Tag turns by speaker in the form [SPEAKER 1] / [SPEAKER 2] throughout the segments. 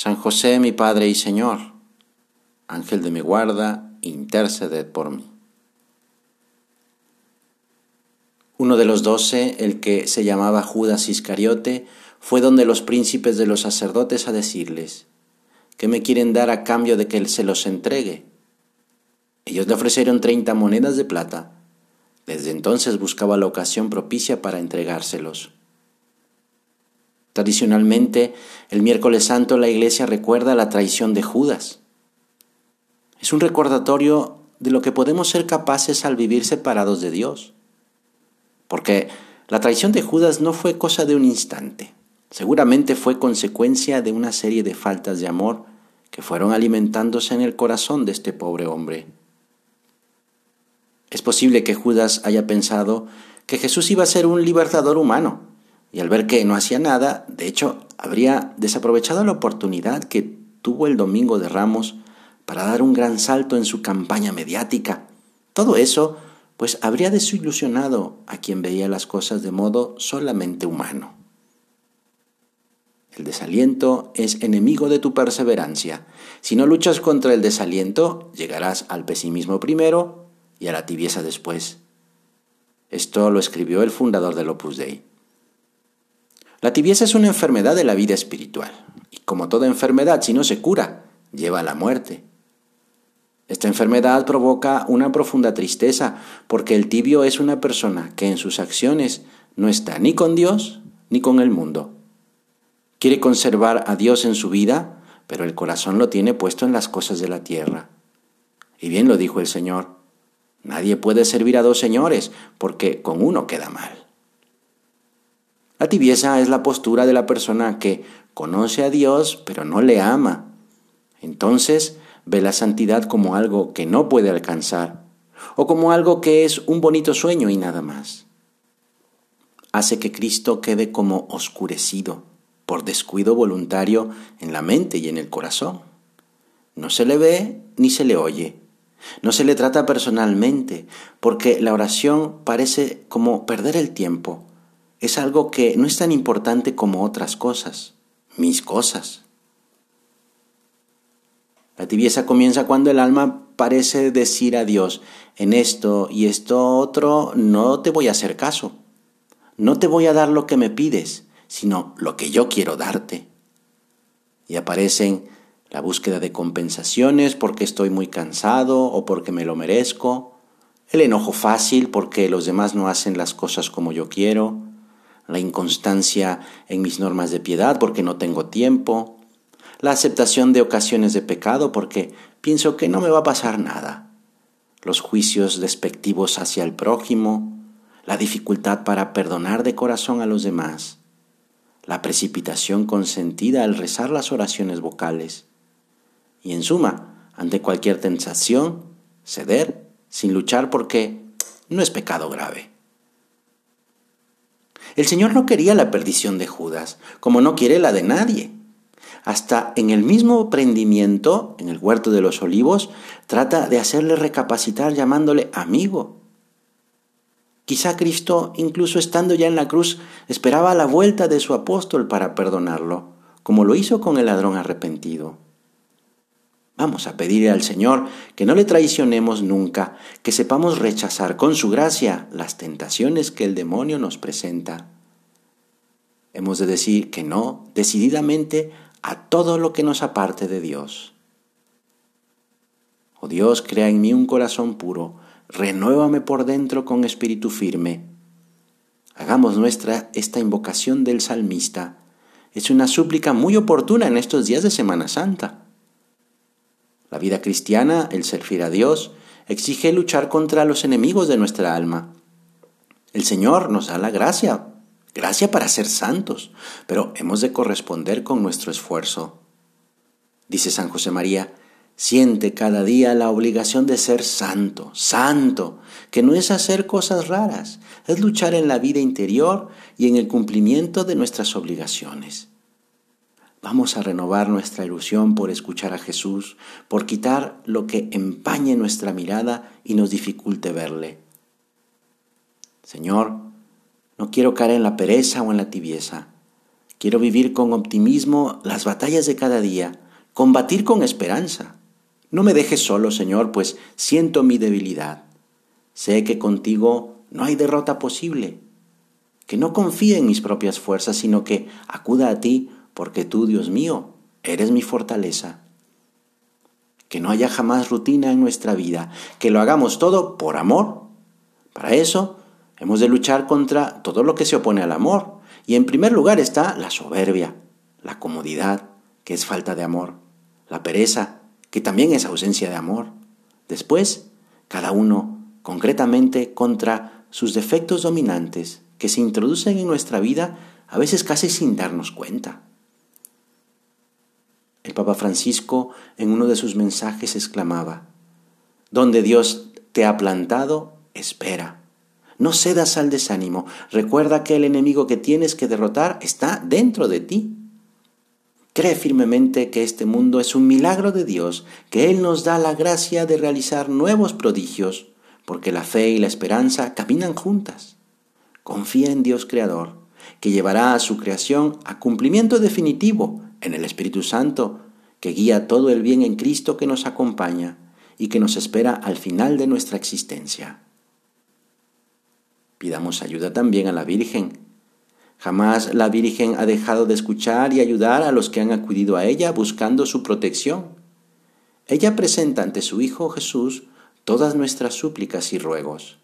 [SPEAKER 1] San José, mi Padre y Señor, Ángel de mi guarda, interceded por mí. Uno de los doce, el que se llamaba Judas Iscariote, fue donde los príncipes de los sacerdotes a decirles, ¿qué me quieren dar a cambio de que él se los entregue? Ellos le ofrecieron treinta monedas de plata. Desde entonces buscaba la ocasión propicia para entregárselos. Tradicionalmente, el miércoles santo la iglesia recuerda la traición de Judas. Es un recordatorio de lo que podemos ser capaces al vivir separados de Dios. Porque la traición de Judas no fue cosa de un instante, seguramente fue consecuencia de una serie de faltas de amor que fueron alimentándose en el corazón de este pobre hombre. Es posible que Judas haya pensado que Jesús iba a ser un libertador humano, y al ver que no hacía nada, de hecho, habría desaprovechado la oportunidad que tuvo el Domingo de Ramos para dar un gran salto en su campaña mediática. Todo eso, pues habría desilusionado a quien veía las cosas de modo solamente humano. El desaliento es enemigo de tu perseverancia. Si no luchas contra el desaliento, llegarás al pesimismo primero y a la tibieza después. Esto lo escribió el fundador del Opus Dei. La tibieza es una enfermedad de la vida espiritual, y como toda enfermedad, si no se cura, lleva a la muerte. Esta enfermedad provoca una profunda tristeza, porque el tibio es una persona que en sus acciones no está ni con Dios ni con el mundo. Quiere conservar a Dios en su vida, pero el corazón lo tiene puesto en las cosas de la tierra. Y bien lo dijo el Señor, nadie puede servir a dos señores, porque con uno queda mal. La tibieza es la postura de la persona que conoce a Dios pero no le ama. Entonces ve la santidad como algo que no puede alcanzar o como algo que es un bonito sueño y nada más. Hace que Cristo quede como oscurecido por descuido voluntario en la mente y en el corazón. No se le ve ni se le oye. No se le trata personalmente, porque la oración parece como perder el tiempo es algo que no es tan importante como otras cosas, mis cosas. La tibieza comienza cuando el alma parece decir a Dios, en esto y esto otro no te voy a hacer caso, no te voy a dar lo que me pides, sino lo que yo quiero darte. Y aparecen la búsqueda de compensaciones porque estoy muy cansado o porque me lo merezco, el enojo fácil porque los demás no hacen las cosas como yo quiero, la inconstancia en mis normas de piedad porque no tengo tiempo, la aceptación de ocasiones de pecado porque pienso que no me va a pasar nada, los juicios despectivos hacia el prójimo, la dificultad para perdonar de corazón a los demás, la precipitación consentida al rezar las oraciones vocales y en suma, ante cualquier tentación, ceder sin luchar porque no es pecado grave. El Señor no quería la perdición de Judas, como no quiere la de nadie. Hasta en el mismo prendimiento, en el huerto de los olivos, trata de hacerle recapacitar llamándole amigo. Quizá Cristo, incluso estando ya en la cruz, esperaba la vuelta de su apóstol para perdonarlo, como lo hizo con el ladrón arrepentido. Vamos a pedirle al Señor que no le traicionemos nunca, que sepamos rechazar con su gracia las tentaciones que el demonio nos presenta. Hemos de decir que no decididamente a todo lo que nos aparte de Dios. Oh Dios, crea en mí un corazón puro, renuévame por dentro con espíritu firme. Hagamos nuestra esta invocación del salmista. Es una súplica muy oportuna en estos días de Semana Santa. La vida cristiana, el servir a Dios, exige luchar contra los enemigos de nuestra alma. El Señor nos da la gracia, gracia para ser santos, pero hemos de corresponder con nuestro esfuerzo. Dice San José María, siente cada día la obligación de ser santo, santo, que no es hacer cosas raras, es luchar en la vida interior y en el cumplimiento de nuestras obligaciones. Vamos a renovar nuestra ilusión por escuchar a Jesús, por quitar lo que empañe nuestra mirada y nos dificulte verle. Señor, no quiero caer en la pereza o en la tibieza. Quiero vivir con optimismo las batallas de cada día, combatir con esperanza. No me dejes solo, Señor, pues siento mi debilidad. Sé que contigo no hay derrota posible. Que no confíe en mis propias fuerzas, sino que acuda a ti porque tú, Dios mío, eres mi fortaleza. Que no haya jamás rutina en nuestra vida, que lo hagamos todo por amor. Para eso hemos de luchar contra todo lo que se opone al amor. Y en primer lugar está la soberbia, la comodidad, que es falta de amor, la pereza, que también es ausencia de amor. Después, cada uno concretamente contra sus defectos dominantes que se introducen en nuestra vida a veces casi sin darnos cuenta. El Papa Francisco en uno de sus mensajes exclamaba, Donde Dios te ha plantado, espera. No cedas al desánimo. Recuerda que el enemigo que tienes que derrotar está dentro de ti. Cree firmemente que este mundo es un milagro de Dios, que Él nos da la gracia de realizar nuevos prodigios, porque la fe y la esperanza caminan juntas. Confía en Dios Creador, que llevará a su creación a cumplimiento definitivo en el Espíritu Santo, que guía todo el bien en Cristo que nos acompaña y que nos espera al final de nuestra existencia. Pidamos ayuda también a la Virgen. Jamás la Virgen ha dejado de escuchar y ayudar a los que han acudido a ella buscando su protección. Ella presenta ante su Hijo Jesús todas nuestras súplicas y ruegos.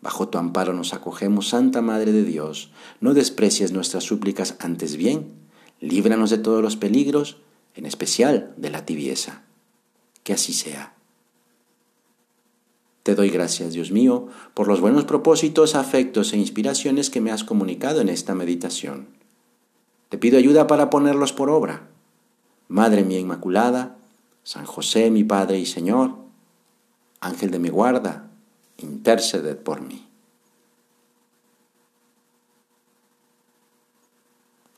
[SPEAKER 1] Bajo tu amparo nos acogemos, Santa Madre de Dios. No desprecies nuestras súplicas, antes bien líbranos de todos los peligros, en especial de la tibieza. Que así sea. Te doy gracias, Dios mío, por los buenos propósitos, afectos e inspiraciones que me has comunicado en esta meditación. Te pido ayuda para ponerlos por obra. Madre mía Inmaculada, San José, mi Padre y Señor, Ángel de mi guarda, interceded por mí.